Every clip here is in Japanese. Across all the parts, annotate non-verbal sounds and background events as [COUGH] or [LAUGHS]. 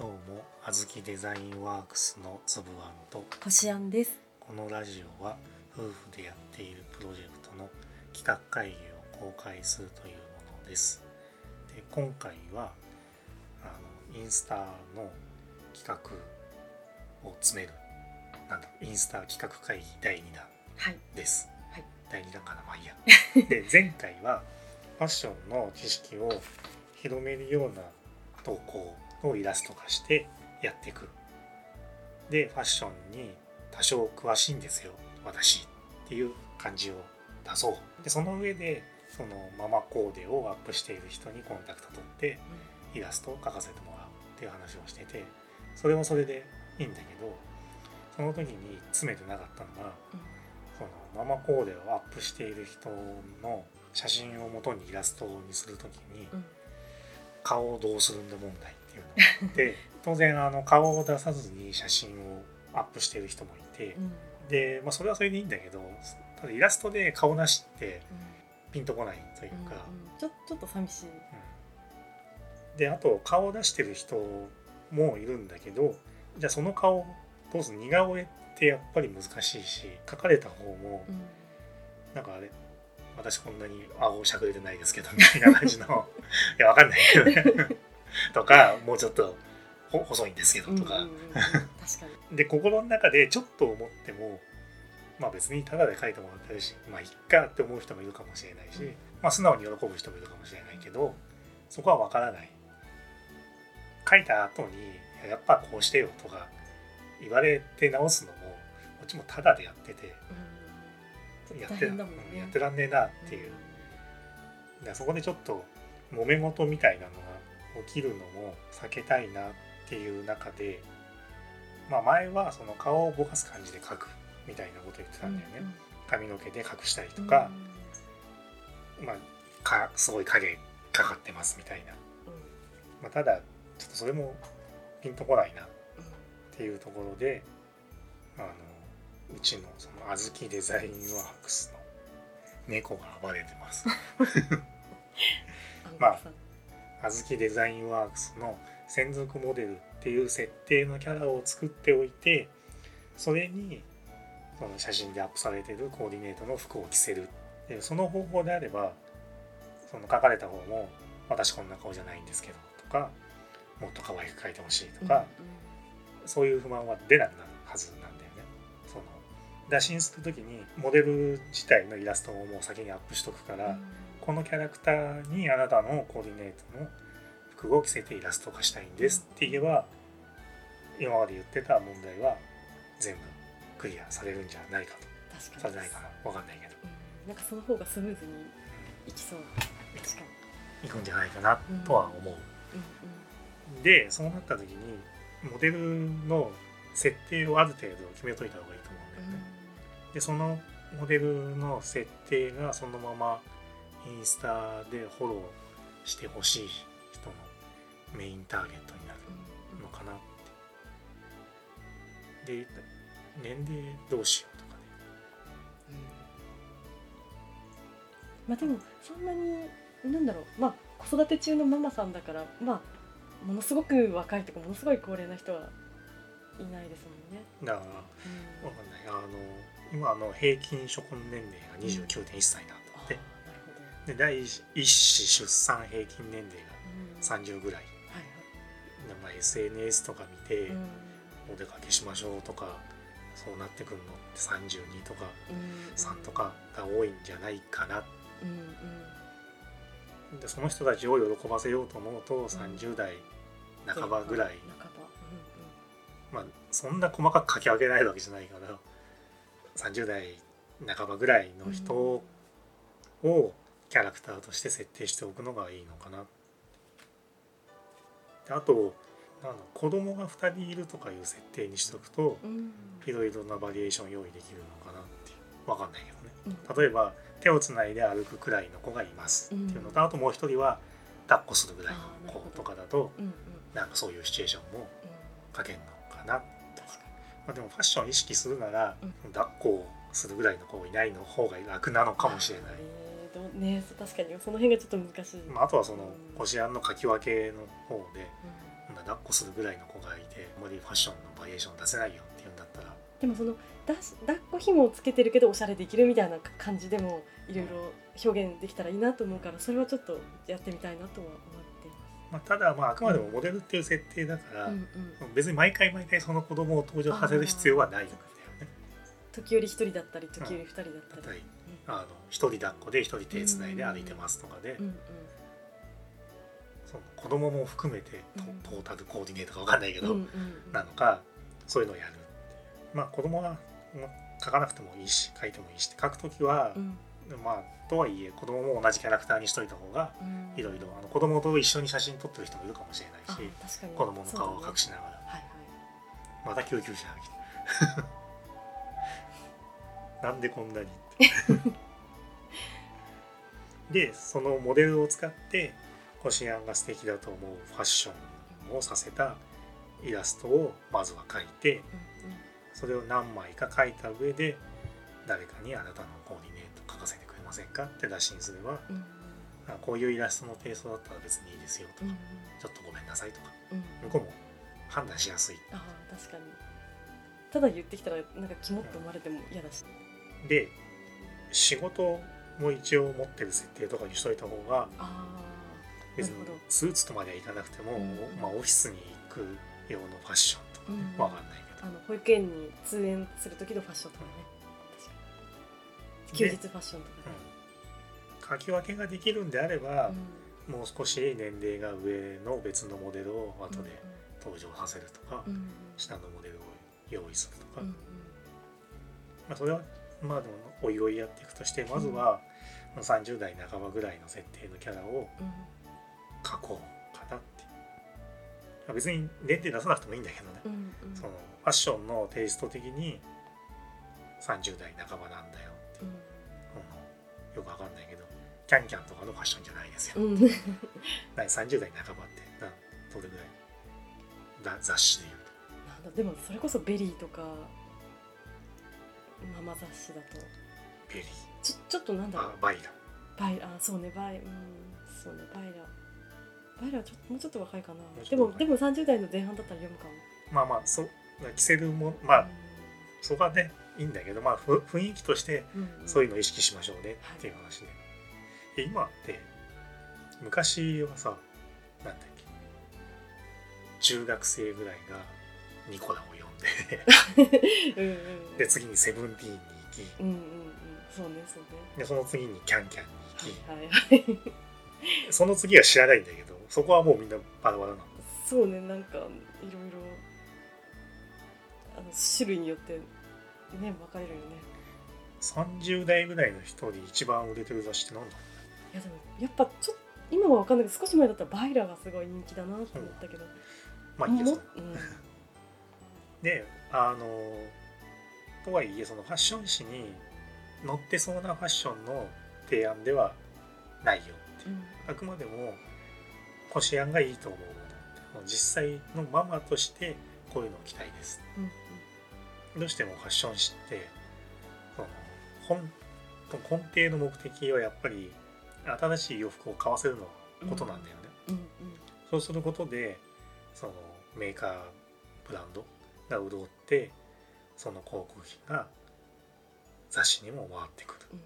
どうも、あずきデザインワークスのつぶあんと、こしあんです。このラジオは夫婦でやっているプロジェクトの企画会議を公開するというものです。で今回はあのインスタの企画を詰めるなんだインスタ企画会議第2弾はい。です。はい第2弾かなまあいいや。[LAUGHS] で前回はファッションの知識を広めるような投稿をイラスト化してやっていく。でファッションに多少詳しいんですよ私っていう感じを出そう。でその上でそのママコーデをアップしている人にコンタクト取ってイラストを描かせてもらうっていう話をしててそれはそれでいいんだけどその時に詰めてなかったのがそのママコーデをアップしている人の写真を元にイラストにする時にうん顔をどうするんだ問題っていうのがあって当然あの顔を出さずに写真をアップしている人もいてうん。うん。で、まあ、それはそれでいいんだけどただイラストで顔なしってピンとこないといううん。か。うんちょちょっと寂しい。うんであと顔を出してる人もいるんだけどじゃあその顔どうする似顔絵ってやっぱり難しいし描かれた方もうん。なんかあれ私こんなに顎しゃくれてないですけどみたいな感じの [LAUGHS] いやわかんないけどね [LAUGHS] とかもうちょっとほ細いんですけどとか、うんうんうん。うん確かに。[LAUGHS] で心の中でちょっと思ってもまあ別にタダで書いてもらってるしまあいっかって思う人もいるかもしれないし、うん。まあ素直に喜ぶ人もいるかもしれないけどそこは分からない。書いた後に「やっぱこうしてよ」とか言われて直すのもこっちもタダでやっててうん。やって,、ね。やってらんねえなっていう、だからそこでちょっと揉め事みたいなのが起きるのも避けたいなっていう中で、まあ、前はその顔をぼかす感じで描くみたいなこと言ってたんだよね、髪の毛で隠したりとか、まあ、かすごい影かかってますみたいな、まあ、ただちょっとそれもピンとこないなっていうところであのうちのそのあずきデザインワークスの猫が暴れてます。[LAUGHS] [LAUGHS] まああずきデザインワークスの専属モデルっていう設定のキャラを作っておいてそれにその写真でアップされてるコーディネートの服を着せるでその方法であればその書かれた方も私こんな顔じゃないんですけどとかもっと可愛く描いてほしいとか、そういう不満は出なくなるはずなんだよね。その打診する時にモデル自体のイラストをもう先にアップしとくから、このキャラクターにあなたのコーディネートの服を着せてイラスト化したいんですって言えば今まで言ってた問題は全部クリアされるんじゃないかと確かに。されないかな分かんないけどうんなんかその方がスムーズにいきそう。確かに。いくんじゃないかなとは思う。うんでそうなった時にモデルの設定をある程度決めといた方がいいと思うんだよね。でそのモデルの設定がそのままインスタでフォローしてほしい人のメインターゲットになるのかなって。で年齢どうしようとかね。まあでもそん。なになん。だろうまあ子育て中のママさん。だからまあものすごく若いとかものすごい高齢な人はいないですもん。ね。だからうん。わかん。ないあの今の平均初婚年齢が29.1歳なで第一子出産平均年齢がうん。30ぐらい、はいでまあ、SNS とか見て、はい。うん。お出かけしましょうとかそうなってくるのって32とかうん。3とかが多いんじゃないかな。うんうん。でその人たちを喜ばせようと思うと30代半ばぐらい、半ば。まあそんな細かく書き分けないわけじゃないから30代半ばぐらいの人をキャラクターとして設定しておくのがいいのかな。であとなんだ子供が2人いるとかいう設定にしておくといろいろなバリエーション用意できるのかなって分かんないけどね。うん。例えば手をつないで歩くくらいの子がいます。っていうのと、あともう一人は抱っこするぐらいの子とかだとうんうん。なんかそういうシチュエーションもうん書けるのかな、ま確かあ、でもファッション意識するなら、うん。抱っこをするぐらいの子いないの方が楽なのにかもしれない、ね確かにその辺がちょっと難しい。まあ、あとはそのうんこしあんの書き分けの方でうんな抱っこするぐらいの子がいてあまりファッションのバリエーション出せないよっていうんだったらでもそのだし抱っこ紐をつけてるけどおしゃれできるみたいな感じでもいろいろ表現できたらいいなと思うからそれはちょっとやってみたいなとは思っていまあ、ただまああくまでもモデルっていう設定だから、ます。うんうん別に毎回毎回その子供を登場させる必要はない。時折一人だったり時折二人だったり。あの一人抱っこで一人手つないで歩いてますとかで、うんうん。その子供も含めてト,、ータルコーディネートかわかんないけど、うんうんうん。なのかそういうのをやる。まあ子供はまあ書かなくてもいいし書いてもいいしって書くときはう、ん。まあとはいえ子供も同じキャラクターにしといた方がうん。いろいろあの子供と一緒に写真撮ってる人もいるかもしれないあし子供の顔を隠ししながら、はいはい。また救急車が来たなんでこんなに [LAUGHS] でそのモデルを使ってコシアンが素敵だと思うファッションをさせたイラストをまずは描いてうんそれを何枚か描いた上で誰かにあなたのコーディネート描かせてくれませんかって打診すればうん。うんあこういうイラストのテイストだったら別にいいですよとかうん。うんちょっとごめんなさいとかうん。向こうも判断しやすい。ああ確かに。ただ言ってきたらなんかキモって思われても嫌だしで仕事も一応持ってる設定とかにしといた方があ別にスーツとまではいかなくても、うん。まあ、オフィスに行く用のファッションとかね、うん。わかんないけど。ああの保育園に通園する時のファッションとかね。確かに休で日ファッションとかね。書き分けができるんであればう、ん。もう少し年齢が上の別のモデルを後で登場させるとか、うんうん。下のモデルを用意するとか、うんうん。まあ、それはまあでもおいおいやっていくとしてまずはまあ30代半ばぐらいの設定のキャラをうん。描こうかなって。まあ別に年齢出さなくてもいいんだけどね、うんうん。そのファッションのテイスト的に30代半ばなんだよって、うん。うん。よくわかんないけど CanCam とかのファッションじゃないですよ、うん。[LAUGHS] な30代半ばってなどれぐらい？だ雑誌でいうと。なんだでもそれこそ VERY とかママ雑誌だと。 VERY。ちょちょっとなんだろう。あ BAILA。バイあそうねバイうんそうねバイラ。 BAILAはちょっともうちょっと若い。かなでもでも30代の前半だったら読むかも。まあまあそう着せるもまあうそこはねいいんだけどまあふ雰囲気としてんうん。そういうのを意識しましょうねっていう話で、で今って昔はさなんだっけ。中学生ぐらいがニコラを読んで。うんうんで次にセブンティーンに行き。うんうんうん。そうねそうね。でその次にキャンキャンに行き、はいはいはい。その次は知らないんだけどそこはもうみんなバラバラなの。そうねなんかいろいろあの種類によってね分かれるよね。30代ぐらいの人に一番売れてる雑誌って何だろいやでもやっぱちょっと今は分かんないけど少し前だったらバイラがすごい人気だなと思ったけど、うまあいいやもそれうんであのとはいえそのファッション誌に載ってそうなファッションの提案ではないよう。ん。あくまでもこしあんがいいと思う実際のママとしてこういうのを着たいです。うんどうしてもファッション誌ってその本根底の目的はやっぱり新しい洋服を買わせるのことなんだよね、うんうん。そうすることでそのメーカーブランドが潤ってその広告費が雑誌にも回ってくる。うん。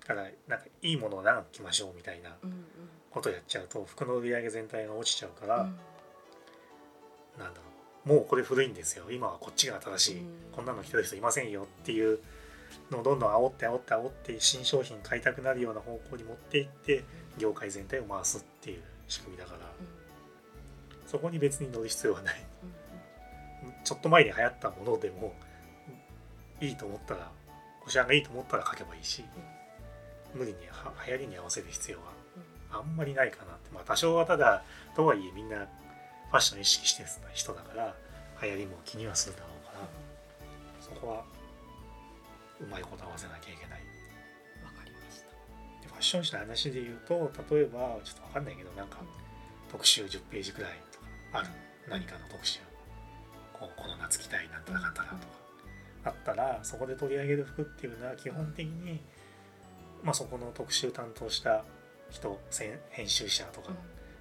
だからなんかいいものを長く着ましょうみたいなことやっちゃうと服の売り上げ全体が落ちちゃうから、うん。なんだろう。もうこれ古いんですよ。今はこっちが新しい、うん。こんなの着てる人いませんよっていうのをどんどん煽って煽って煽って新商品買いたくなるような方向に持っていって業界全体を回すっていう仕組みだから。そこに別に乗る必要はないちょっと前に流行ったものでもいいと思ったらこしあんがいいと思ったら書けばいいし無理には流行りに合わせる必要はあんまりないかなって。まあ多少はただとはいえみんなファッション意識してる人だから流行りも気にはするだろうからそこはうまいこと合わせなきゃいけない。わかりました。でファッション誌の話で言うと例えばちょっとわかんないけどなんか特集10ページくらいとかある。何かの特集この夏着たいなんたらかんたらとかあったらそこで取り上げる服っていうのは基本的に、まあ、そこの特集担当した人編集者とか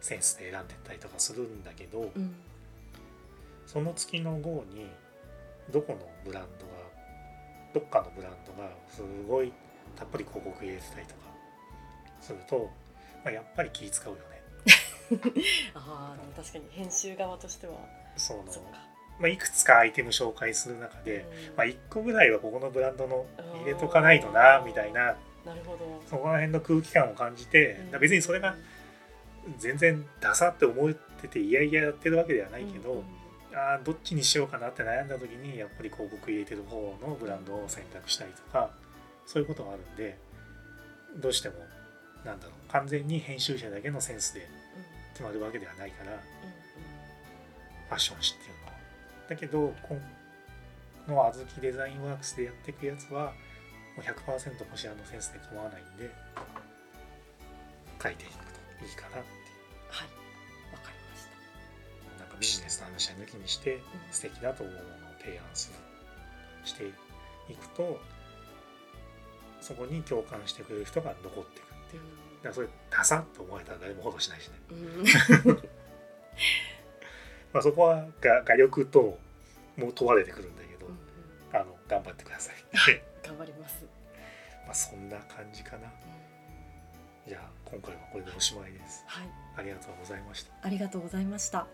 センスで選んでったりとかするんだけどうん。その月の号にどこのブランドがどっかのブランドがすごいたっぷり広告入れてたりとかすると、まあ、やっぱり気使うよね。[LAUGHS] ああでも確かに編集側としてはそうか、まあ、いくつかアイテム紹介する中で、うん。まあ、1個ぐらいはここのブランドの入れとかないとなみたいな。なるほど。そこら辺の空気感を感じて、だから別にそれが全然ダサって思ってていやいややってるわけではないけど、うん。うんあーどっちにしようかなって悩んだ時にやっぱり広告入れてる方のブランドを選択したりとかそういうことがあるんでどうしてもなんだろう完全に編集者だけのセンスで決まるわけではないからうんうん。ファッション誌っていうのは。だけどこのあずきデザインワークスでやっていくやつはもう100%こちらのセンスで構わないんで書いていくといいかなってはい。わかりました。なんかビジネスの話は抜きにしてうん。素敵だと思うものを提案するしていくとそこに共感してくれる人が残っていくっていう。だからそれダサって思われたら誰もフォローしないしね、うん [LAUGHS] まあ、そこはが画力とも問われてくるんだけど、うんうん。あの頑張ってくださ [LAUGHS] い。頑張ります、まあそんな感じかな。うん。じゃあ今回はこれでおしまいです。はい。ありがとうございました。ありがとうございました